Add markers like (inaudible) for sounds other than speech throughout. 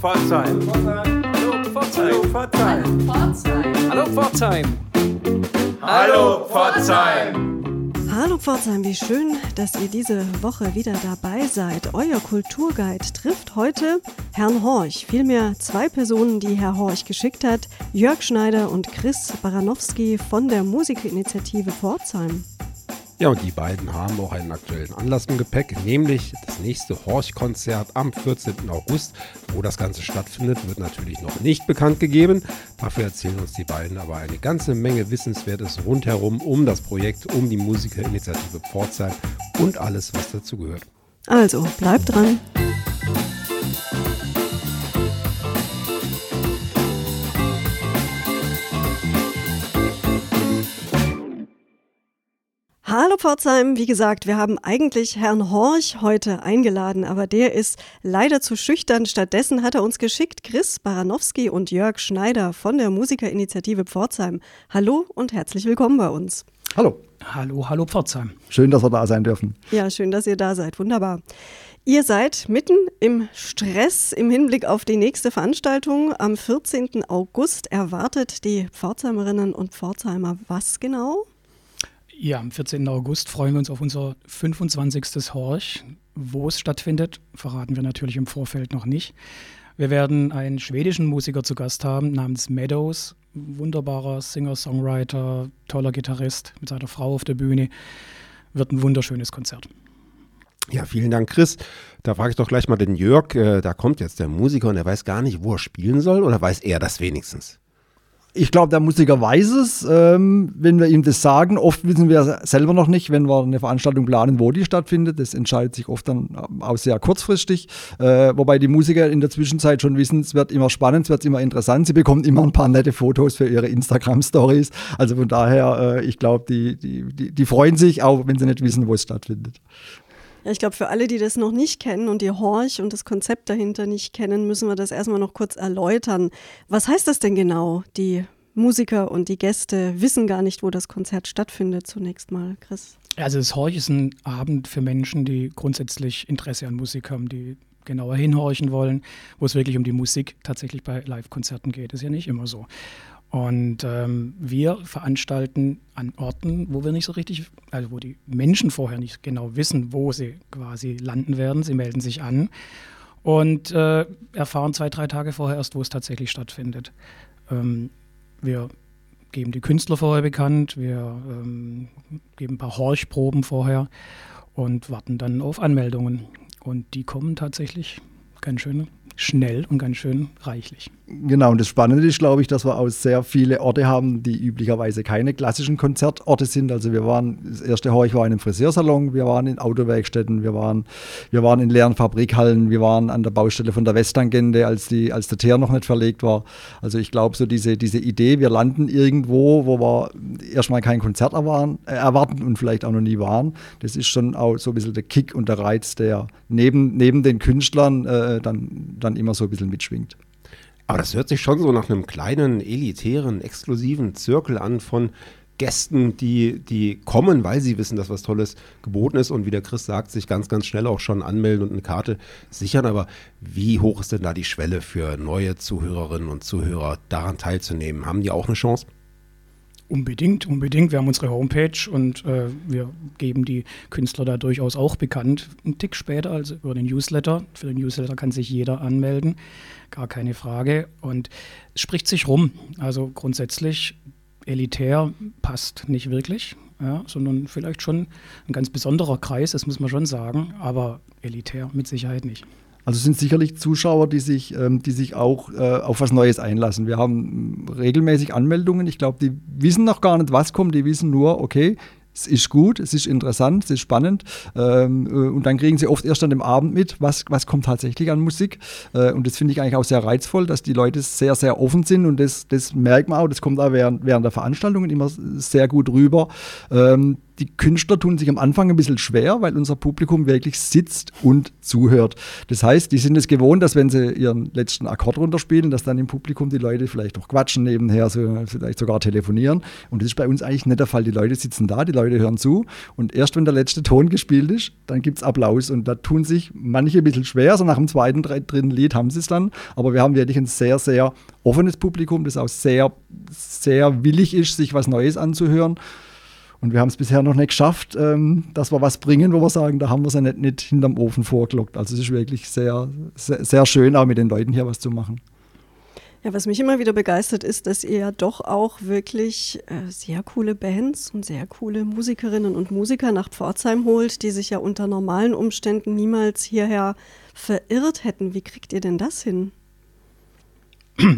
Pforzheim. Hallo Pforzheim. Hallo Pforzheim. Hallo Pforzheim. Hallo Pforzheim, wie schön, dass ihr diese Woche wieder dabei seid. Euer Kulturguide trifft heute Herrn Horch, vielmehr zwei Personen, die Herr Horch geschickt hat, Jörg Schneider und Chris Baranowski von der Musikerinitiative Pforzheim. Ja, und die beiden haben auch einen aktuellen Anlass im Gepäck, nämlich das nächste Horch-Konzert am 14. August. Wo das Ganze stattfindet, wird natürlich noch nicht bekannt gegeben. Dafür erzählen uns die beiden aber eine ganze Menge Wissenswertes rundherum um das Projekt, um die Musikerinitiative Pforzheim und alles, was dazu gehört. Also, bleibt dran. Hallo Pforzheim, wie gesagt, wir haben eigentlich Herrn Horch heute eingeladen, aber der ist leider zu schüchtern. Stattdessen hat er uns geschickt Chris Baranowski und Jörg Schneider von der Musikerinitiative Pforzheim. Hallo und herzlich willkommen bei uns. Hallo. Hallo, hallo Pforzheim. Schön, dass wir da sein dürfen. Ja, schön, dass ihr da seid. Wunderbar. Ihr seid mitten im Stress im Hinblick auf die nächste Veranstaltung. Am 14. August erwartet die Pforzheimerinnen und Pforzheimer was genau? Ja, am 14. August freuen wir uns auf unser 25. Horch. Wo es stattfindet, verraten wir natürlich im Vorfeld noch nicht. Wir werden einen schwedischen Musiker zu Gast haben namens Meadows. Wunderbarer Singer-Songwriter, toller Gitarrist mit seiner Frau auf der Bühne. Wird ein wunderschönes Konzert. Ja, vielen Dank, Chris. Da frage ich doch gleich mal den Jörg. Äh, da kommt jetzt der Musiker und er weiß gar nicht, wo er spielen soll, oder weiß er das wenigstens? Ich glaube, der Musiker weiß es, ähm, wenn wir ihm das sagen. Oft wissen wir selber noch nicht, wenn wir eine Veranstaltung planen, wo die stattfindet. Das entscheidet sich oft dann auch sehr kurzfristig. Äh, wobei die Musiker in der Zwischenzeit schon wissen, es wird immer spannend, es wird immer interessant. Sie bekommen immer ein paar nette Fotos für ihre Instagram-Stories. Also von daher, äh, ich glaube, die, die, die, die freuen sich, auch wenn sie nicht wissen, wo es stattfindet. Ja, ich glaube, für alle, die das noch nicht kennen und die Horch und das Konzept dahinter nicht kennen, müssen wir das erstmal noch kurz erläutern. Was heißt das denn genau? Die Musiker und die Gäste wissen gar nicht, wo das Konzert stattfindet, zunächst mal, Chris. Also das Horch ist ein Abend für Menschen, die grundsätzlich Interesse an Musik haben, die genauer hinhorchen wollen, wo es wirklich um die Musik tatsächlich bei Live-Konzerten geht. Ist ja nicht immer so. Und ähm, wir veranstalten an Orten, wo wir nicht so richtig, also wo die Menschen vorher nicht genau wissen, wo sie quasi landen werden. Sie melden sich an und äh, erfahren zwei, drei Tage vorher erst, wo es tatsächlich stattfindet. Ähm, wir geben die Künstler vorher bekannt, wir ähm, geben ein paar Horchproben vorher und warten dann auf Anmeldungen. Und die kommen tatsächlich ganz schön schnell und ganz schön reichlich. Genau, und das Spannende ist, glaube ich, dass wir auch sehr viele Orte haben, die üblicherweise keine klassischen Konzertorte sind. Also wir waren, das erste Horch war in einem Friseursalon, wir waren in Autowerkstätten, wir waren, wir waren in leeren Fabrikhallen, wir waren an der Baustelle von der Westtangente, als, die, als der Teer noch nicht verlegt war. Also ich glaube, so diese, diese Idee, wir landen irgendwo, wo wir erstmal kein Konzert erwarten, äh, erwarten und vielleicht auch noch nie waren, das ist schon auch so ein bisschen der Kick und der Reiz, der neben, neben den Künstlern äh, dann, dann immer so ein bisschen mitschwingt. Aber das hört sich schon so nach einem kleinen, elitären, exklusiven Zirkel an von Gästen, die, die kommen, weil sie wissen, dass was Tolles geboten ist und wie der Chris sagt, sich ganz, ganz schnell auch schon anmelden und eine Karte sichern. Aber wie hoch ist denn da die Schwelle für neue Zuhörerinnen und Zuhörer, daran teilzunehmen? Haben die auch eine Chance? Unbedingt, unbedingt. Wir haben unsere Homepage und äh, wir geben die Künstler da durchaus auch bekannt. Ein Tick später, also über den Newsletter. Für den Newsletter kann sich jeder anmelden, gar keine Frage. Und es spricht sich rum. Also grundsätzlich elitär passt nicht wirklich, ja, sondern vielleicht schon ein ganz besonderer Kreis, das muss man schon sagen, aber elitär mit Sicherheit nicht. Also es sind sicherlich Zuschauer, die sich, ähm, die sich auch äh, auf was Neues einlassen. Wir haben regelmäßig Anmeldungen. Ich glaube, die wissen noch gar nicht, was kommt. Die wissen nur, okay, es ist gut, es ist interessant, es ist spannend. Ähm, äh, und dann kriegen sie oft erst an dem Abend mit, was, was kommt tatsächlich an Musik. Äh, und das finde ich eigentlich auch sehr reizvoll, dass die Leute sehr, sehr offen sind. Und das, das merkt man auch, das kommt auch während, während der Veranstaltungen immer sehr gut rüber. Ähm, die Künstler tun sich am Anfang ein bisschen schwer, weil unser Publikum wirklich sitzt und zuhört. Das heißt, die sind es gewohnt, dass wenn sie ihren letzten Akkord runterspielen, dass dann im Publikum die Leute vielleicht noch quatschen nebenher, so, vielleicht sogar telefonieren. Und das ist bei uns eigentlich nicht der Fall. Die Leute sitzen da, die Leute hören zu und erst wenn der letzte Ton gespielt ist, dann gibt es Applaus. Und da tun sich manche ein bisschen schwer. So nach dem zweiten, dritten Lied haben sie es dann. Aber wir haben wirklich ein sehr, sehr offenes Publikum, das auch sehr, sehr willig ist, sich was Neues anzuhören. Und wir haben es bisher noch nicht geschafft, ähm, dass wir was bringen, wo wir sagen, da haben wir es ja nicht, nicht hinterm Ofen vorgelockt. Also es ist wirklich sehr, sehr, sehr schön, auch mit den Leuten hier was zu machen. Ja, was mich immer wieder begeistert ist, dass ihr ja doch auch wirklich äh, sehr coole Bands und sehr coole Musikerinnen und Musiker nach Pforzheim holt, die sich ja unter normalen Umständen niemals hierher verirrt hätten. Wie kriegt ihr denn das hin?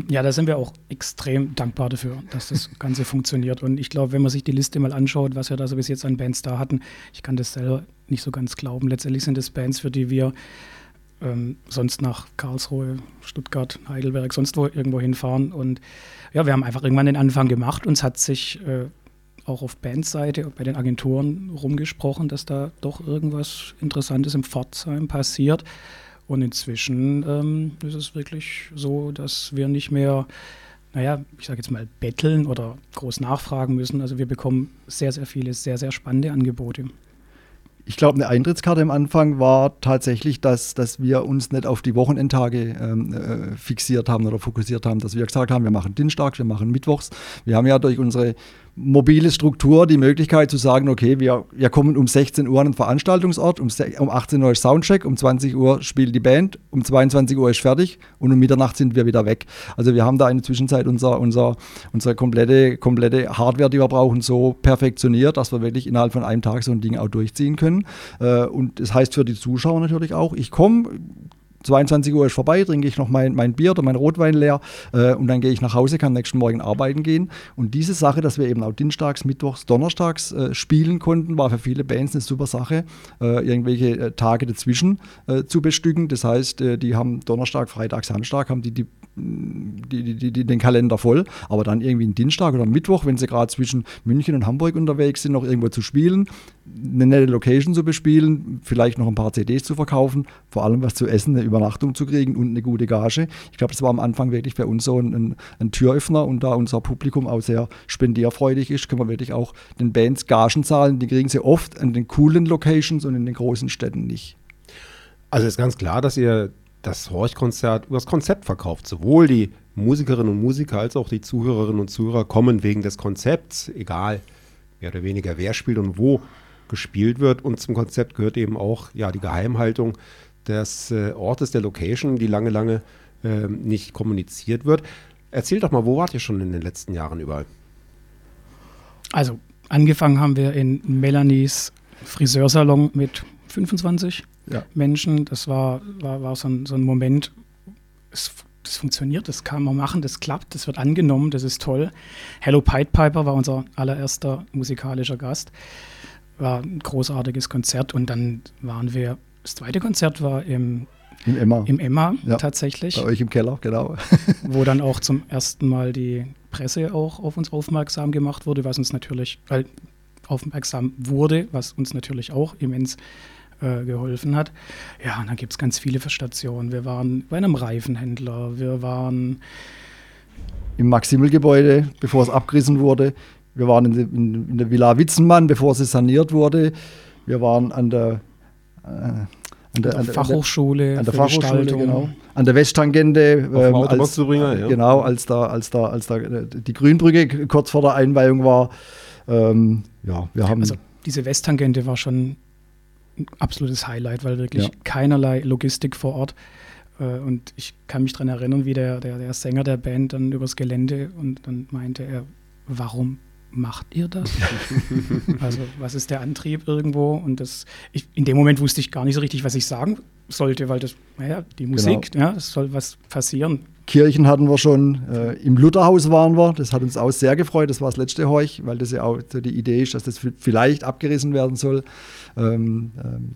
Ja, da sind wir auch extrem dankbar dafür, dass das Ganze funktioniert. Und ich glaube, wenn man sich die Liste mal anschaut, was wir da so bis jetzt an Bands da hatten, ich kann das selber nicht so ganz glauben. Letztendlich sind es Bands, für die wir ähm, sonst nach Karlsruhe, Stuttgart, Heidelberg, sonst wo irgendwo hinfahren. Und ja, wir haben einfach irgendwann den Anfang gemacht und es hat sich äh, auch auf Bandseite, bei den Agenturen rumgesprochen, dass da doch irgendwas Interessantes im Pforzheim passiert. Und inzwischen ähm, ist es wirklich so, dass wir nicht mehr, naja, ich sage jetzt mal, betteln oder groß nachfragen müssen. Also wir bekommen sehr, sehr viele, sehr, sehr spannende Angebote. Ich glaube, eine Eintrittskarte am Anfang war tatsächlich, dass, dass wir uns nicht auf die Wochenendtage ähm, äh, fixiert haben oder fokussiert haben, dass wir gesagt haben, wir machen Dienstags, wir machen Mittwochs. Wir haben ja durch unsere mobile Struktur die Möglichkeit zu sagen, okay, wir, wir kommen um 16 Uhr an den Veranstaltungsort, um, um 18 Uhr ist Soundcheck, um 20 Uhr spielt die Band, um 22 Uhr ist fertig und um Mitternacht sind wir wieder weg. Also wir haben da in der Zwischenzeit unser, unser, unsere komplette, komplette Hardware, die wir brauchen, so perfektioniert, dass wir wirklich innerhalb von einem Tag so ein Ding auch durchziehen können. Äh, und das heißt für die Zuschauer natürlich auch, ich komme, 22 Uhr ist vorbei, trinke ich noch mein, mein Bier oder mein Rotwein leer äh, und dann gehe ich nach Hause, kann nächsten Morgen arbeiten gehen. Und diese Sache, dass wir eben auch dienstags, mittwochs, donnerstags äh, spielen konnten, war für viele Bands eine super Sache, äh, irgendwelche äh, Tage dazwischen äh, zu bestücken. Das heißt, äh, die haben Donnerstag, Freitag, Samstag, haben die, die, die, die, die den Kalender voll, aber dann irgendwie einen Dienstag oder Mittwoch, wenn sie gerade zwischen München und Hamburg unterwegs sind, noch irgendwo zu spielen, eine nette Location zu bespielen, vielleicht noch ein paar CDs zu verkaufen, vor allem was zu essen, eine Übernachtung zu kriegen und eine gute Gage. Ich glaube, das war am Anfang wirklich für uns so ein, ein, ein, Türöffner und da unser Publikum auch sehr spendierfreudig ist, können wir wirklich auch den Bands Gagen zahlen. Die kriegen sie oft an den coolen Locations und in den großen Städten nicht. Also ist ganz klar, dass ihr das Horch-Konzert über das Konzept verkauft. Sowohl die Musikerinnen und Musiker als auch die Zuhörerinnen und Zuhörer kommen wegen des Konzepts, egal mehr oder weniger wer spielt und wo gespielt wird. Und zum Konzept gehört eben auch ja, die Geheimhaltung des äh, Ortes, der Location, die lange, lange äh, nicht kommuniziert wird. Erzähl doch mal, wo wart ihr schon in den letzten Jahren überall? Also, angefangen haben wir in Melanies Friseursalon mit 25 ja. Menschen. Das war, war, war so, ein, so ein Moment, es, das funktioniert, das kann man machen, das klappt, das wird angenommen, das ist toll. Hello Pied Piper war unser allererster musikalischer Gast war ein großartiges Konzert und dann waren wir, das zweite Konzert war im im Emma. Im Emma ja, tatsächlich. Bei euch im Keller, genau. (laughs) wo dann auch zum ersten Mal die Presse auch auf uns aufmerksam gemacht wurde, was uns natürlich, weil aufmerksam wurde, was uns natürlich auch immens äh, geholfen hat. Ja, und dann gibt es ganz viele Stationen. Wir waren bei einem Reifenhändler, wir waren im Maximil-Gebäude, bevor es abgerissen wurde. Wir waren in, in, in, der Villa Witzenmann, bevor sie saniert wurde. Wir waren an der, äh, an der, an der Fachhochschule, an der, Fachhochschule genau. An der Westtangente, ähm, als, ja. genau, als da, als da, als da äh, die Grünbrücke kurz vor der Einweihung war. Ähm, ja, wir haben also diese Westtangente war schon ein absolutes Highlight, weil wirklich ja. keinerlei Logistik vor Ort. Äh, und ich kann mich daran erinnern, wie der, der, der Sänger der Band dann übers Gelände und dann meinte er, warum macht ihr das? (laughs) also was ist der Antrieb irgendwo? Und das, ich, in dem Moment wusste ich gar nicht so richtig, was ich sagen sollte, weil das, naja, die Musik, genau. ja, es soll was passieren. Kirchen hatten wir schon, äh, im Lutherhaus waren wir, das hat uns auch sehr gefreut, das war das letzte Horch, weil das ja auch so die Idee ist, dass das vielleicht abgerissen werden soll. Ähm, ähm.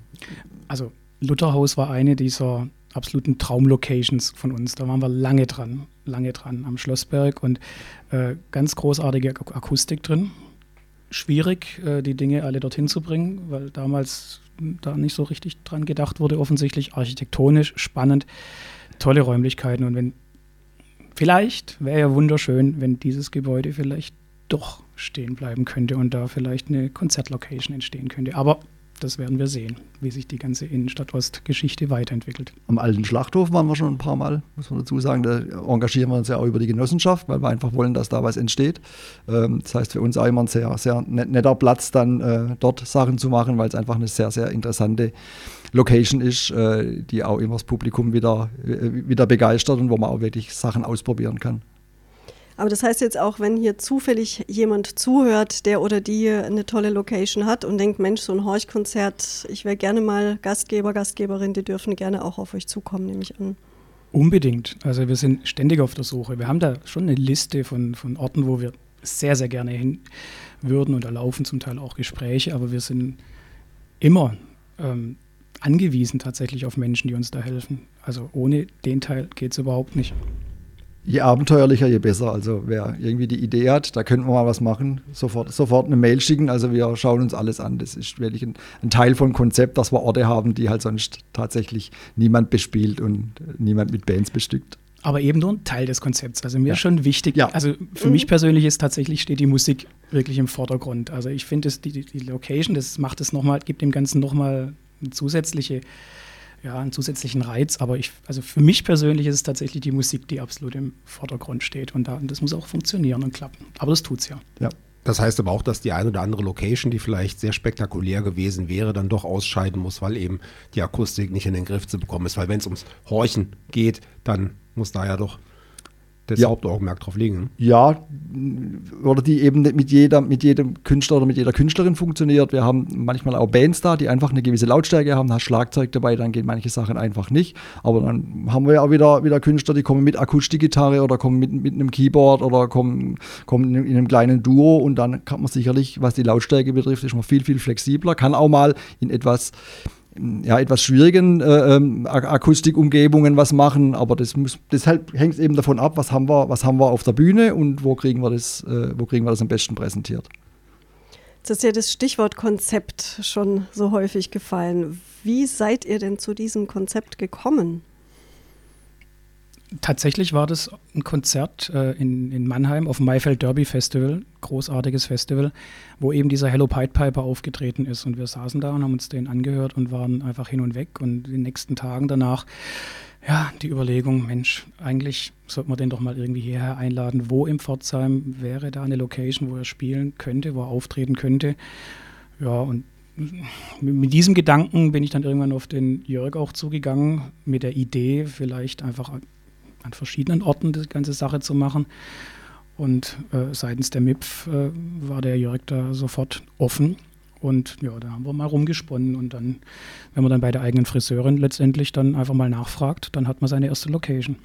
Also Lutherhaus war eine dieser absoluten Traumlocations von uns. Da waren wir lange dran, lange dran am Schlossberg und äh, ganz großartige Akustik drin. schwierig, äh, die Dinge alle dorthin zu bringen, weil damals da nicht so richtig dran gedacht wurde, offensichtlich architektonisch spannend, tolle Räumlichkeiten und wenn vielleicht wäre ja wunderschön, wenn dieses Gebäude vielleicht doch stehen bleiben könnte und da vielleicht eine Konzertlocation entstehen könnte. Aber das werden wir sehen, wie sich die ganze Innenstadt Ost-Geschichte weiterentwickelt. Am alten Schlachthof waren wir schon ein paar Mal, muss man dazu sagen. Da engagieren wir uns ja auch über die Genossenschaft, weil wir einfach wollen, dass da was entsteht. Ähm, das heißt für uns auch immer ein sehr, sehr netter Platz, dann äh, dort Sachen zu machen, weil es einfach eine sehr, sehr interessante Location ist, äh, die auch immer das Publikum wieder, äh, wieder begeistert und wo man auch wirklich Sachen ausprobieren kann. Aber das heißt jetzt auch, wenn hier zufällig jemand zuhört, der oder die eine tolle Location hat und denkt, Mensch, so ein Horchkonzert, ich wäre gerne mal Gastgeber, Gastgeberin, die dürfen gerne auch auf euch zukommen, nehme ich an. Unbedingt. Also wir sind ständig auf der Suche. Wir haben da schon eine Liste von, von Orten, wo wir sehr, sehr gerne hin würden und da laufen zum Teil auch Gespräche, aber wir sind immer ähm, angewiesen tatsächlich auf Menschen, die uns da helfen. Also ohne den Teil geht es überhaupt nicht je abenteuerlicher, je besser. Also wer irgendwie die Idee hat, da könnten wir mal was machen, sofort, sofort eine Mail schicken. Also wir schauen uns alles an. Das ist wirklich ein, ein Teil vom Konzept, dass wir Orte haben, die halt sonst tatsächlich niemand bespielt und niemand mit Bands bestückt. Aber eben nur ein Teil des Konzepts. Also mir ja. schon wichtig. Ja. Also für mhm. mich persönlich ist tatsächlich steht die Musik wirklich im Vordergrund. Also ich finde die, die Location, das macht es nochmal, gibt dem Ganzen nochmal eine zusätzliche ja, einen zusätzlichen Reiz. Aber ich, also für mich persönlich ist es tatsächlich die Musik, die absolut im Vordergrund steht. Und, da, das muss auch funktionieren und klappen. Aber das tut es ja. Ja. Das heißt aber auch, dass die eine oder andere Location, die vielleicht sehr spektakulär gewesen wäre, dann doch ausscheiden muss, weil eben die Akustik nicht in den Griff zu bekommen ist. Weil wenn es ums Horchen geht, dann muss da ja doch das ja. Hauptaugenmerk drauf legen. Ja, oder die eben nicht mit, jeder, mit jedem Künstler oder mit jeder Künstlerin funktioniert. Wir haben manchmal auch Bands da, die einfach eine gewisse Lautstärke haben, da hast Schlagzeug dabei, dann gehen manche Sachen einfach nicht. Aber dann haben wir ja auch wieder, wieder Künstler, die kommen mit Akustikgitarre oder kommen mit, mit einem Keyboard oder kommen, kommen in einem kleinen Duo und dann kann man sicherlich, was die Lautstärke betrifft, ist man viel, viel flexibler, kann auch mal in etwas ja, etwas schwierigen äh, ähm, Akustikumgebungen was machen, aber das muss, deshalb hängt es eben davon ab, was haben wir, was haben wir auf der Bühne und wo kriegen wir das, äh, wo kriegen wir das am besten präsentiert. Jetzt ist ja das Stichwort Konzept schon so häufig gefallen. Wie seid ihr denn zu diesem Konzept gekommen? Tatsächlich war das ein Konzert äh, in, in Mannheim auf dem Maifeld Derby Festival, großartiges Festival, wo eben dieser Hello Pied Piper aufgetreten ist. Und wir saßen da und haben uns den angehört und waren einfach hin und weg. Und in den nächsten Tagen danach, ja, die Überlegung, Mensch, eigentlich sollte man den doch mal irgendwie hierher einladen. Wo im Pforzheim wäre da eine Location, wo er spielen könnte, wo er auftreten könnte? Ja, und mit diesem Gedanken bin ich dann irgendwann auf den Jörg auch zugegangen, mit der Idee, vielleicht einfach an verschiedenen Orten die ganze Sache zu machen. Und äh, seitens der MIPF äh, war der Jörg da sofort offen. Und ja, da haben wir mal rumgesponnen. Und dann, wenn man dann bei der eigenen Friseurin letztendlich dann einfach mal nachfragt, dann hat man seine erste Location.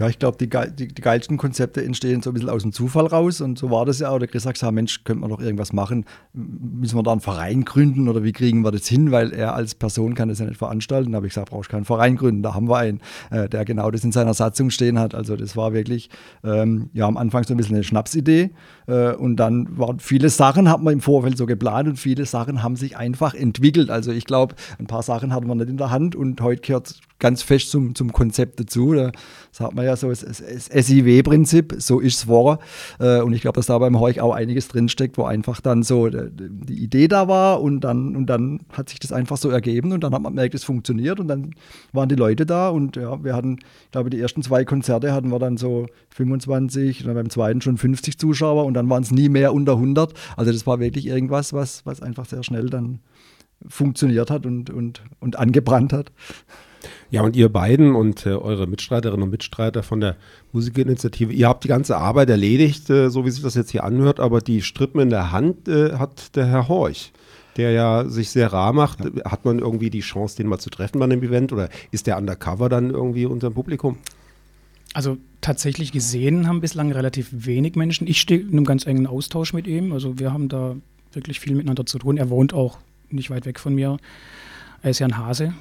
Ja, ich glaube, die, die, die, geilsten Konzepte entstehen so ein bisschen aus dem Zufall raus. Und so war das ja auch. Der Chris hat gesagt, Mensch, könnte man doch irgendwas machen? Müssen wir da einen Verein gründen oder wie kriegen wir das hin? Weil er als Person kann das ja nicht veranstalten. Da habe ich gesagt, brauchst keinen Verein gründen. Da haben wir einen, äh, der genau das in seiner Satzung stehen hat. Also das war wirklich, ähm, ja, am Anfang so ein bisschen eine Schnapsidee. Äh, und dann waren viele Sachen, hat man im Vorfeld so geplant und viele Sachen haben sich einfach entwickelt. Also ich glaube, ein paar Sachen hatten wir nicht in der Hand und heute gehört ganz fest zum, zum Konzept dazu. Da sagt man ja so, das, das SIW-Prinzip, so ist es vor. Äh, und ich glaube, dass da beim Heuch auch einiges drinsteckt, wo einfach dann so die Idee da war und dann, und dann hat sich das einfach so ergeben und dann hat man gemerkt, es funktioniert und dann waren die Leute da und ja, wir hatten, ich glaube, die ersten zwei Konzerte hatten wir dann so 25, dann beim zweiten schon 50 Zuschauer und dann waren es nie mehr unter 100. Also das war wirklich irgendwas, was, was einfach sehr schnell dann funktioniert hat und, und, und angebrannt hat. Ja, und ihr beiden und äh, eure Mitstreiterinnen und Mitstreiter von der Musikinitiative, ihr habt die ganze Arbeit erledigt, äh, so wie sich das jetzt hier anhört, aber die Strippen in der Hand äh, hat der Herr Horch, der ja sich sehr rar macht. Ja. Hat man irgendwie die Chance, den mal zu treffen bei einem Event oder ist der undercover dann irgendwie unter dem Publikum? Also tatsächlich gesehen haben bislang relativ wenig Menschen. Ich stehe in einem ganz engen Austausch mit ihm. Also wir haben da wirklich viel miteinander zu tun. Er wohnt auch nicht weit weg von mir. Er ist ja ein Hase.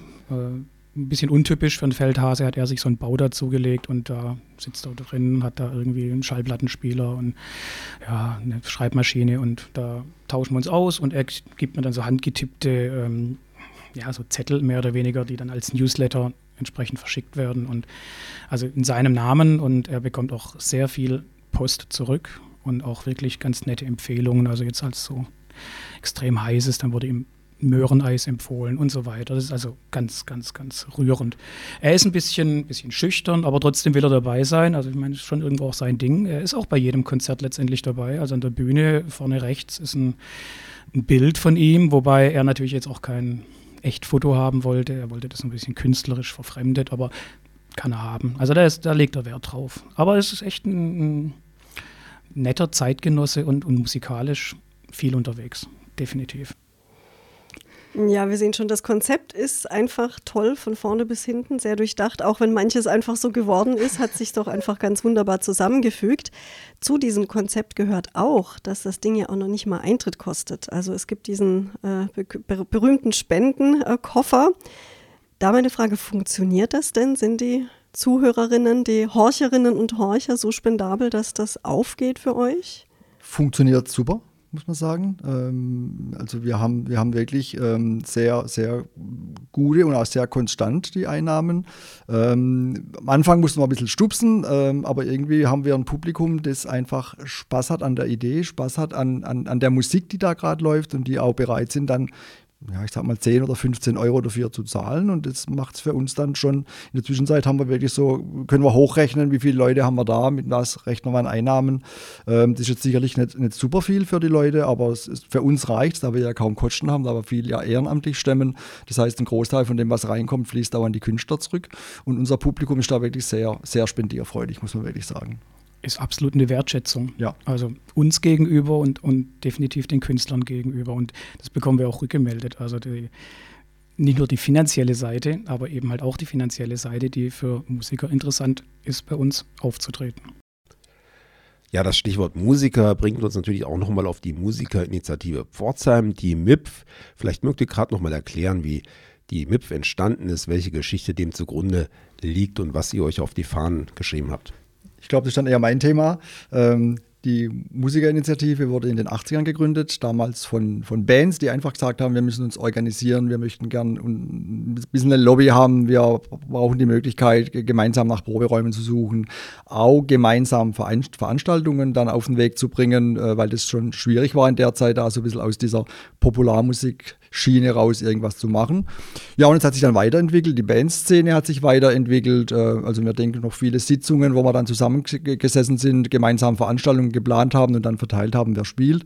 Ein bisschen untypisch für einen Feldhase, hat er sich so einen Bau dazugelegt und da sitzt er drin, hat da irgendwie einen Schallplattenspieler und ja, eine Schreibmaschine und da tauschen wir uns aus und er gibt mir dann so handgetippte ähm, ja, so Zettel mehr oder weniger, die dann als Newsletter entsprechend verschickt werden und also in seinem Namen und er bekommt auch sehr viel Post zurück und auch wirklich ganz nette Empfehlungen. Also jetzt als so extrem heiß ist, dann wurde ihm Möhreneis empfohlen und so weiter. Das ist also ganz, ganz, ganz rührend. Er ist ein bisschen, bisschen schüchtern, aber trotzdem will er dabei sein. Also ich meine, es ist schon irgendwo auch sein Ding. Er ist auch bei jedem Konzert letztendlich dabei. Also an der Bühne vorne rechts ist ein, ein Bild von ihm, wobei er natürlich jetzt auch kein Echtfoto haben wollte. Er wollte das ein bisschen künstlerisch verfremdet, aber kann er haben. Also da, ist, da legt er Wert drauf. Aber es ist echt ein, ein netter Zeitgenosse und, und musikalisch viel unterwegs. Definitiv. Ja, wir sehen schon, das Konzept ist einfach toll von vorne bis hinten, sehr durchdacht. Auch wenn manches einfach so geworden ist, hat sich doch einfach ganz wunderbar zusammengefügt. Zu diesem Konzept gehört auch, dass das Ding ja auch noch nicht mal Eintritt kostet. Also es gibt diesen äh, ber berühmten Spendenkoffer. Da meine Frage, funktioniert das denn? Sind die Zuhörerinnen, die Horcherinnen und Horcher so spendabel, dass das aufgeht für euch? Funktioniert super muss man sagen. Ähm, also wir haben, wir haben wirklich ähm, sehr, sehr gute und auch sehr konstant die Einnahmen. Ähm, am Anfang mussten wir ein bisschen stupsen, ähm, aber irgendwie haben wir ein Publikum, das einfach Spaß hat an der Idee, Spaß hat an, an, an der Musik, die da gerade läuft und die auch bereit sind, dann ja, ich sag mal 10 oder 15 Euro dafür zu zahlen und das macht es für uns dann schon. In der Zwischenzeit haben wir wirklich so, können wir hochrechnen, wie viele Leute haben wir da, mit was rechnen wir an Einnahmen. Ähm, das ist jetzt sicherlich nicht, nicht super viel für die Leute, aber ist, für uns reicht es, da wir ja kaum Kosten haben, da wir viel ja ehrenamtlich stemmen. Das heißt, ein Großteil von dem, was reinkommt, fließt auch an die Künstler zurück und unser Publikum ist da wirklich sehr, sehr spendierfreudig, muss man wirklich sagen ist absolut eine Wertschätzung. Ja. Also uns gegenüber und, und definitiv den Künstlern gegenüber. Und das bekommen wir auch rückgemeldet. Also die, nicht nur die finanzielle Seite, aber eben halt auch die finanzielle Seite, die für Musiker interessant ist, bei uns aufzutreten. Ja, das Stichwort Musiker bringt uns natürlich auch nochmal auf die Musikerinitiative Pforzheim, die MIPF. Vielleicht mögt ihr gerade nochmal erklären, wie die MIPF entstanden ist, welche Geschichte dem zugrunde liegt und was ihr euch auf die Fahnen geschrieben habt. Ich glaube, das ist dann eher mein Thema. Ähm, die Musikerinitiative wurde in den 80ern gegründet, damals von, von Bands, die einfach gesagt haben, wir müssen uns organisieren, wir möchten gern ein bisschen eine Lobby haben, wir brauchen die Möglichkeit, gemeinsam nach Proberäumen zu suchen, auch gemeinsam Veranstaltungen dann auf den Weg zu bringen, äh, weil das schon schwierig war in der Zeit, da so ein bisschen aus dieser Popularmusik Schiene raus irgendwas zu machen. Ja, und es hat sich dann weiterentwickelt. Die Bandszene hat sich weiterentwickelt. Äh, also wir denken noch viele Sitzungen, wo wir dann zusammengesessen sind, gemeinsam Veranstaltungen geplant haben und dann verteilt haben, wer spielt.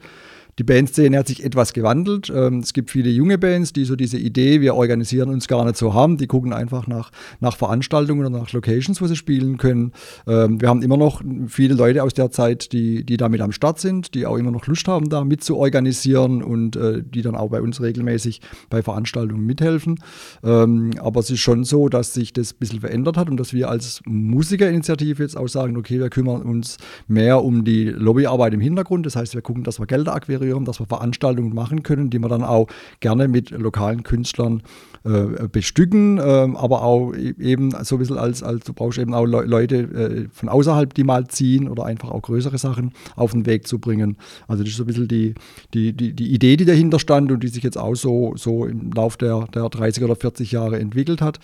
Die Bandszene hat sich etwas gewandelt. Ähm, es gibt viele junge Bands, die so diese Idee, wir organisieren uns gar nicht so haben. Die gucken einfach nach, nach Veranstaltungen oder nach Locations, wo sie spielen können. Ähm, wir haben immer noch viele Leute aus der Zeit, die, die damit am Start sind, die auch immer noch Lust haben, da mit zu organisieren und äh, die dann auch bei uns regelmäßig bei Veranstaltungen mithelfen. Ähm, aber es ist schon so, dass sich das ein bisschen verändert hat und dass wir als Musikerinitiative jetzt auch sagen, okay, wir kümmern uns mehr um die Lobbyarbeit im Hintergrund. Das heißt, wir gucken, dass wir Gelder akquirieren generieren, dass wir Veranstaltungen machen können, die wir dann auch gerne mit lokalen Künstlern äh, bestücken, äh, aber auch e-, eben so ein bisschen als, als du brauchst eben auch Le Leute äh, von außerhalb, die mal ziehen oder einfach auch größere Sachen auf den Weg zu bringen. Also das ist so ein bisschen die, die, die, die Idee, die dahinter stand und die sich jetzt auch so, so im Laufe der, der 30 oder 40 Jahre entwickelt hat.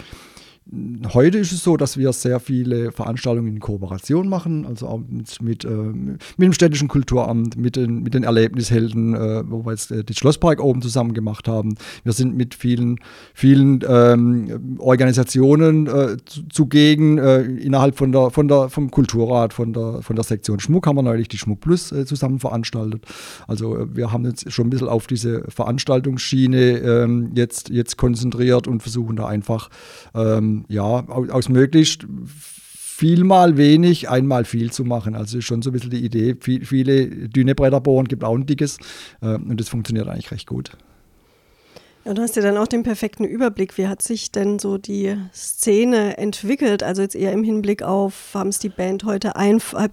Heute ist es so, dass wir sehr viele Veranstaltungen in Kooperation machen, also auch mit, mit, äh, mit dem städtischen Kulturamt, mit den, mit den Erlebnishelden, äh, wo wir jetzt äh, den Schlosspark oben zusammen gemacht haben. Wir sind mit vielen, vielen ähm, Organisationen äh, zugegen innerhalb von der, von der, vom Kulturrat, von der, von der Sektion Schmuck haben wir neulich die Schmuck Plus zusammen veranstaltet. Also wir haben uns schon ein bisschen auf diese Veranstaltungsschiene ähm, jetzt, jetzt konzentriert und versuchen da einfach ähm, ja, aus möglichst vielmal wenig, einmal viel zu machen. Also ist schon so ein bisschen die Idee. Viel, viele dünne Bretter bohren, gibt auch ein dickes äh, und das funktioniert eigentlich recht gut. Ja, du hast ja dann auch den perfekten Überblick. Wie hat sich denn so die Szene entwickelt? Also jetzt eher im Hinblick auf, haben es die Band heute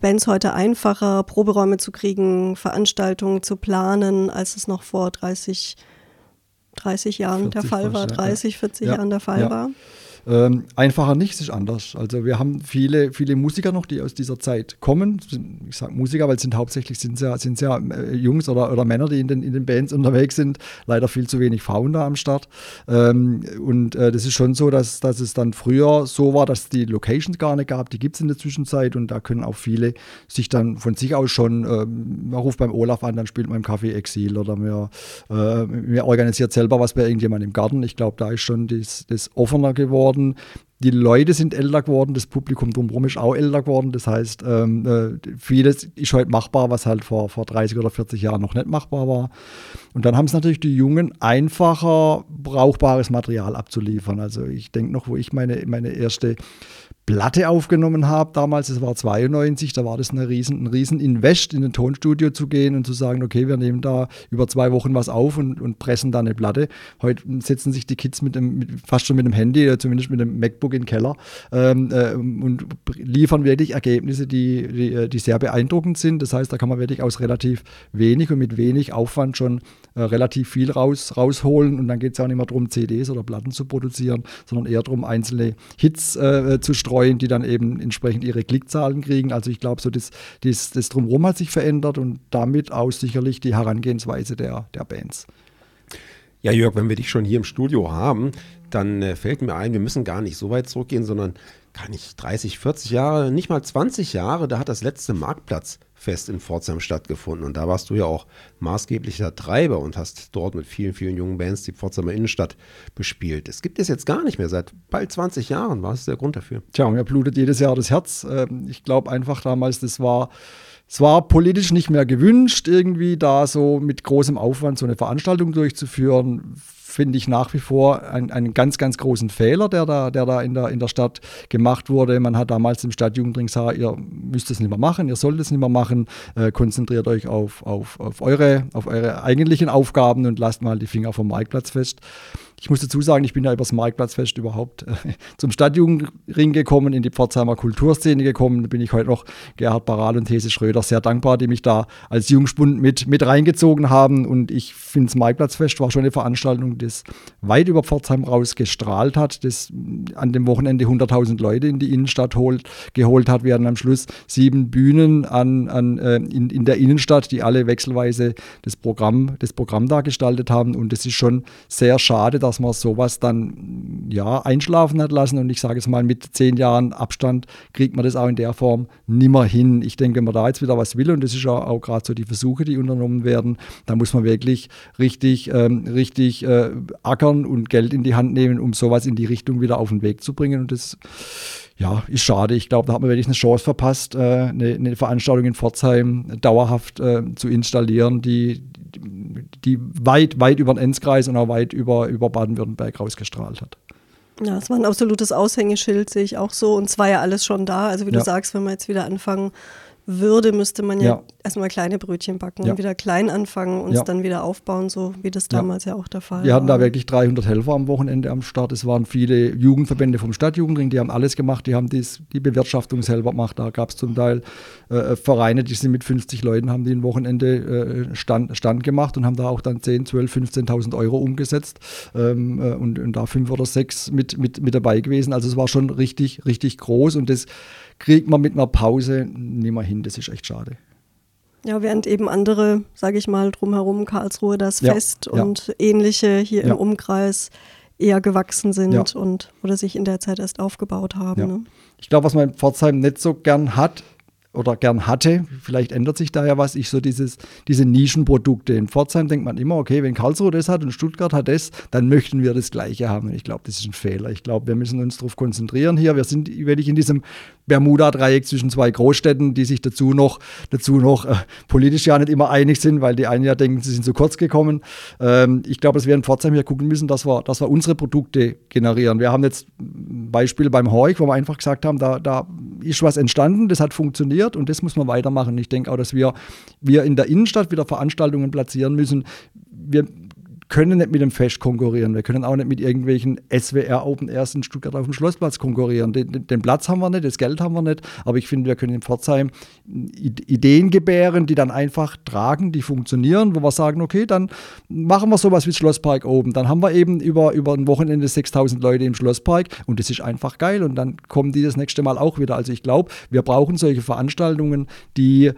Bands heute einfacher, Proberäume zu kriegen, Veranstaltungen zu planen, als es noch vor 30, 30 Jahren der Fall war, 30, 40 ja. Jahren der Fall ja. war? Ähm, einfacher nicht, es ist anders. Also wir haben viele, viele Musiker noch, die aus dieser Zeit kommen. Ich sage Musiker, weil es sind hauptsächlich sind ja, sind ja äh, Jungs oder, oder Männer, die in den, in den Bands unterwegs sind. Leider viel zu wenig Frauen da am Start. Ähm, und äh, das ist schon so, dass, dass es dann früher so war, dass die Locations gar nicht gab. Die gibt es in der Zwischenzeit und da können auch viele sich dann von sich aus schon, äh, man ruft beim Olaf an, dann spielt man im Café Exil oder man, äh, organisiert selber was bei irgendjemandem im Garten. Ich glaube, da ist schon das, das offener geworden die Leute sind älter geworden, das Publikum drumherum ist auch älter geworden. Das heißt, ähm, äh, vieles ist heute machbar, was halt vor, vor 30 oder 40 Jahren noch nicht machbar war. Und dann haben es natürlich die Jungen einfacher, brauchbares Material abzuliefern. Also ich denke noch, wo ich meine, meine erste Platte aufgenommen habe damals, das war 92, da war das eine riesen, ein riesen Invest, in ein Tonstudio zu gehen und zu sagen, okay, wir nehmen da über zwei Wochen was auf und, und pressen da eine Platte. Heute setzen sich die Kids mit dem, mit, fast schon mit dem Handy, oder zumindest mit dem MacBook in den Keller ähm, äh, und liefern wirklich Ergebnisse, die, die, äh, die, sehr beeindruckend sind. Das heißt, da kann man wirklich aus relativ wenig und mit wenig Aufwand schon äh, relativ viel raus, rausholen und dann geht es auch nicht mehr darum, CDs oder Platten zu produzieren, sondern eher darum, einzelne Hits äh, zu streuen streuen, die dann eben entsprechend ihre Klickzahlen kriegen. Also ich glaube, so das, das, das Drumherum hat sich verändert und damit auch sicherlich die Herangehensweise der, der Bands. Ja, Jörg, wenn wir dich schon hier im Studio haben, dann äh, fällt mir ein, wir müssen gar nicht so weit zurückgehen, sondern kann ich 30, 40 Jahre, nicht mal 20 Jahre, da hat das letzte Marktplatz Fest in Pforzheim stattgefunden. Und da warst du ja auch maßgeblicher Treiber und hast dort mit vielen, vielen jungen Bands die Pforzheimer Innenstadt bespielt. Es gibt es jetzt gar nicht mehr. Seit bald 20 Jahren war es der Grund dafür. Tja, mir blutet jedes Jahr das Herz. Ähm, ich glaube einfach damals, das war. Es war politisch nicht mehr gewünscht, irgendwie da so mit großem Aufwand so eine Veranstaltung durchzuführen finde ich nach wie vor ein, einen ganz, ganz großen Fehler, der da, der da in, der, in der Stadt gemacht wurde. Man hat damals im Stadtjugendring gesagt, ihr müsst es nicht mehr machen, ihr sollt es nicht mehr machen, äh, konzentriert euch auf, auf, auf, eure, auf eure eigentlichen Aufgaben und lasst mal die Finger vom Marktplatz fest. Ich muss dazu sagen, ich bin ja übers Marktplatzfest überhaupt äh, (laughs) zum Stadtjugendring gekommen, in die Pforzheimer Kulturszene gekommen. Da bin ich heute noch Gerhard Baral und These Schröder sehr dankbar, die mich da als Jungspund mit, mit reingezogen haben. Und ich finde, das Marktplatzfest war schon eine Veranstaltung, das weit über Pforzheim raus gestrahlt hat, das an dem Wochenende 100.000 Leute in die Innenstadt holt, geholt hat. Wir hatten am Schluss sieben Bühnen an, an, äh, in, in der Innenstadt, die alle wechselweise das Programm, das Programm da gestaltet haben. Und es ist schon sehr schade, dass man sowas dann ja einschlafen hat lassen. Und ich sage es mal, mit zehn Jahren Abstand kriegt man das auch in der Form nimmer hin. Ich denke, wenn man da jetzt wieder was will, und das ist ja auch gerade so die Versuche, die unternommen werden, da muss man wirklich richtig, ähm, richtig äh, ackern und Geld in die Hand nehmen, um sowas in die Richtung wieder auf den Weg zu bringen. Und das ja, ist schade. Ich glaube, da hat man wirklich eine Chance verpasst, äh, eine, eine, Veranstaltung in Pforzheim dauerhaft äh, zu installieren, die, die weit, weit über den Enzkreis und auch weit über, über Baden-Württemberg rausgestrahlt hat. Ja, es war ein absolutes Aushängeschild, sehe ich auch so. Und es war ja alles schon da. Also wie ja. du sagst, wenn wir jetzt wieder anfangen, würde, müsste man ja, ja. erstmal kleine Brötchen backen ja. und wieder klein anfangen und es dann wieder aufbauen, so wie das damals ja, auch der Fall war. Wir hatten da wirklich 300 Helfer am Wochenende am Start. Es waren viele Jugendverbände vom Stadtjugendring, die haben alles gemacht, die haben dies, die Bewirtschaftung selber gemacht. Da gab es zum Teil äh, Vereine, die sind mit 50 Leuten, haben die ein Wochenende äh, Stand, Stand gemacht und haben da auch dann 10, 12, 15.000 Euro umgesetzt ähm, äh, und, und da fünf oder sechs mit, mit, mit dabei gewesen. Also es war schon richtig, richtig groß und das kriegt man mit einer Pause nicht mehr hin. Das ist echt schade. Ja, während eben andere, sage ich mal, drumherum, Karlsruhe, das ja, Fest ja. und ähnliche hier ja. im Umkreis eher gewachsen sind und oder sich in der Zeit erst aufgebaut haben. Ne? Ich glaube, was man in Pforzheim nicht so gern hat, oder gern hatte. Vielleicht ändert sich da ja was. Ich so dieses, diese Nischenprodukte. In Pforzheim denkt man immer, okay, wenn Karlsruhe das hat und Stuttgart hat das, dann möchten wir das Gleiche haben. Ich glaube, das ist ein Fehler. Ich glaube, wir müssen uns darauf konzentrieren hier. Wir sind wirklich in diesem Bermuda-Dreieck zwischen zwei Großstädten, die sich dazu noch, dazu noch äh, politisch ja nicht immer einig sind, weil die einen ja denken, sie sind zu kurz gekommen. Ähm, ich glaube, dass wir in Pforzheim hier gucken müssen, dass wir, dass wir unsere Produkte generieren. Wir haben jetzt ein Beispiel beim Horch, wo wir einfach gesagt haben, da, da ist was entstanden, das hat funktioniert und das muss man weitermachen. Ich denke auch, dass wir, wir in der Innenstadt wieder Veranstaltungen platzieren müssen. Wir können nicht mit dem Fest konkurrieren. Wir können auch nicht mit irgendwelchen SWR Open Airs in Stuttgart auf dem Schlossplatz konkurrieren. Den, den, Platz haben wir nicht, das Geld haben wir nicht, aber ich finde, wir können in Pforzheim Ideen gebären, die dann einfach tragen, die funktionieren, wo wir sagen, okay, dann machen wir sowas wie Schlosspark oben. Dann haben wir eben über, über ein Wochenende 6000 Leute im Schlosspark und das ist einfach geil und dann kommen die das nächste Mal auch wieder. Also ich glaube, wir brauchen solche Veranstaltungen, die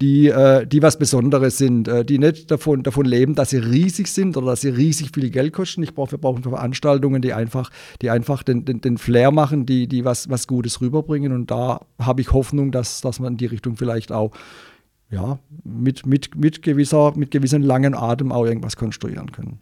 die, äh, die was Besonderes sind, äh, die nicht davon, davon leben, dass sie riesig sind oder dass sie riesig viel Geld kosten. Ich brauche, wir brauchen Veranstaltungen, die einfach, die einfach den, den, den Flair machen, die, die was, was Gutes rüberbringen. Und da habe ich Hoffnung, dass, dass man in die Richtung vielleicht auch ja, mit, mit, mit, gewisser, mit gewissem langen Atem auch irgendwas konstruieren können.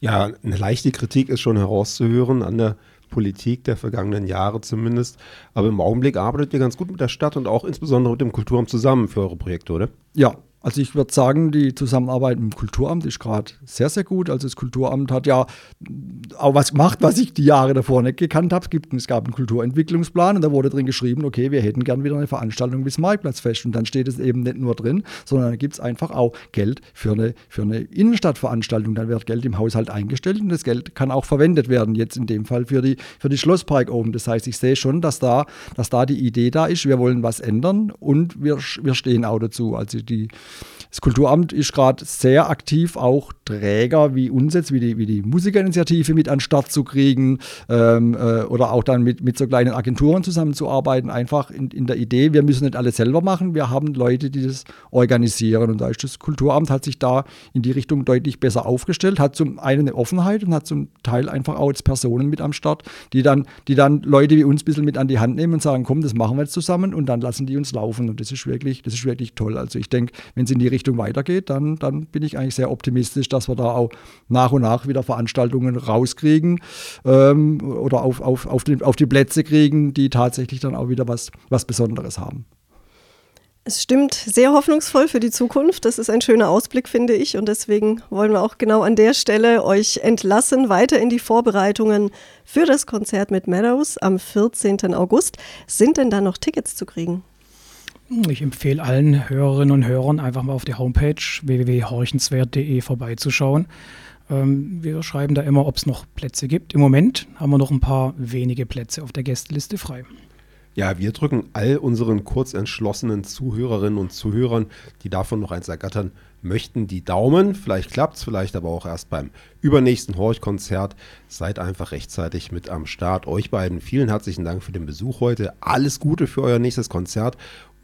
Ja, eine leichte Kritik ist schon herauszuhören an der Politik der vergangenen Jahre zumindest. Aber im Augenblick arbeitet ihr ganz gut mit der Stadt und auch insbesondere mit dem Kulturamt zusammen für eure Projekte, oder? Ja, also ich würde sagen, die Zusammenarbeit dem Kulturamt ist gerade sehr, sehr gut. Also das Kulturamt hat ja auch was gemacht, was ich die Jahre davor nicht gekannt habe. Es, gab einen Kulturentwicklungsplan und da wurde drin geschrieben, okay, wir hätten gern wieder eine Veranstaltung bis Marktplatzfest. Und dann steht es eben nicht nur drin, sondern da gibt es einfach auch Geld für eine, für eine Innenstadtveranstaltung. Dann wird Geld im Haushalt eingestellt und das Geld kann auch verwendet werden, jetzt in dem Fall für die, für die Schlosspark oben. Das heißt, ich sehe schon, dass da, dass da die Idee da ist, wir wollen was ändern und wir, wir stehen auch dazu. Also die das Kulturamt ist gerade sehr aktiv, auch Träger wie uns jetzt, wie die, wie die Musikerinitiative mit an den Start zu kriegen ähm, äh, oder auch dann mit, mit so kleinen Agenturen zusammenzuarbeiten, einfach in, in der Idee, wir müssen nicht alles selber machen, wir haben Leute, die das organisieren und da ist das Kulturamt, hat sich da in die Richtung deutlich besser aufgestellt, hat zum einen eine Offenheit und hat zum Teil einfach auch jetzt Personen mit am Start, die dann, die dann Leute wie uns ein bisschen mit an die Hand nehmen und sagen, komm, das machen wir jetzt zusammen und dann lassen die uns laufen und das ist wirklich, das ist wirklich toll. Also ich denke, wenn es in die Richtung weitergeht, dann, dann bin ich eigentlich sehr optimistisch, dass wir da auch nach und nach wieder Veranstaltungen rauskriegen ähm, oder auf, auf, auf, die, auf die Plätze kriegen, die tatsächlich dann auch wieder was, was Besonderes haben. Es stimmt sehr hoffnungsvoll für die Zukunft. Das ist ein schöner Ausblick, finde ich. Und deswegen wollen wir auch genau an der Stelle euch entlassen, weiter in die Vorbereitungen für das Konzert mit Meadows am 14. August. Sind denn da noch Tickets zu kriegen? Ich empfehle allen Hörerinnen und Hörern einfach mal auf die Homepage www.horchenswert.de vorbeizuschauen. Ähm, wir schreiben da immer, ob es noch Plätze gibt. Im Moment haben wir noch ein paar wenige Plätze auf der Gästeliste frei. Ja, wir drücken all unseren kurzentschlossenen Zuhörerinnen und Zuhörern, die davon noch eins ergattern möchten, die Daumen. Vielleicht klappt es, vielleicht aber auch erst beim übernächsten Horch-Konzert. Seid einfach rechtzeitig mit am Start. Euch beiden vielen herzlichen Dank für den Besuch heute. Alles Gute für euer nächstes Konzert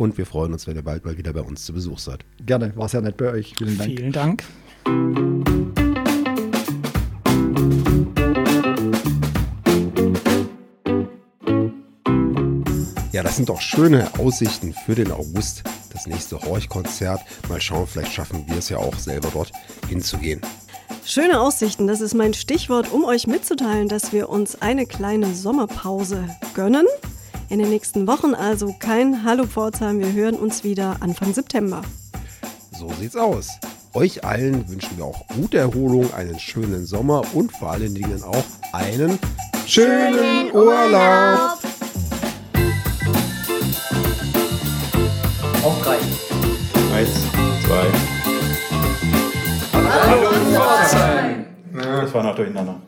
und wir freuen uns, wenn ihr bald mal wieder bei uns zu Besuch seid. Gerne, war sehr nett bei euch. Vielen Dank. Vielen Dank. Ja, das sind doch schöne Aussichten für den August, das nächste Horch-Konzert. Mal schauen, vielleicht schaffen wir es ja auch selber dort hinzugehen. Schöne Aussichten, das ist mein Stichwort, um euch mitzuteilen, dass wir uns eine kleine Sommerpause gönnen. In den nächsten Wochen also kein Hallo Pforzheim, wir hören uns wieder Anfang September. So sieht's aus. Euch allen wünschen wir auch gute Erholung, einen schönen Sommer und vor allen Dingen auch einen schönen Urlaub. Auf drei. Eins, zwei. Hallo Pforzheim. Das war noch durcheinander.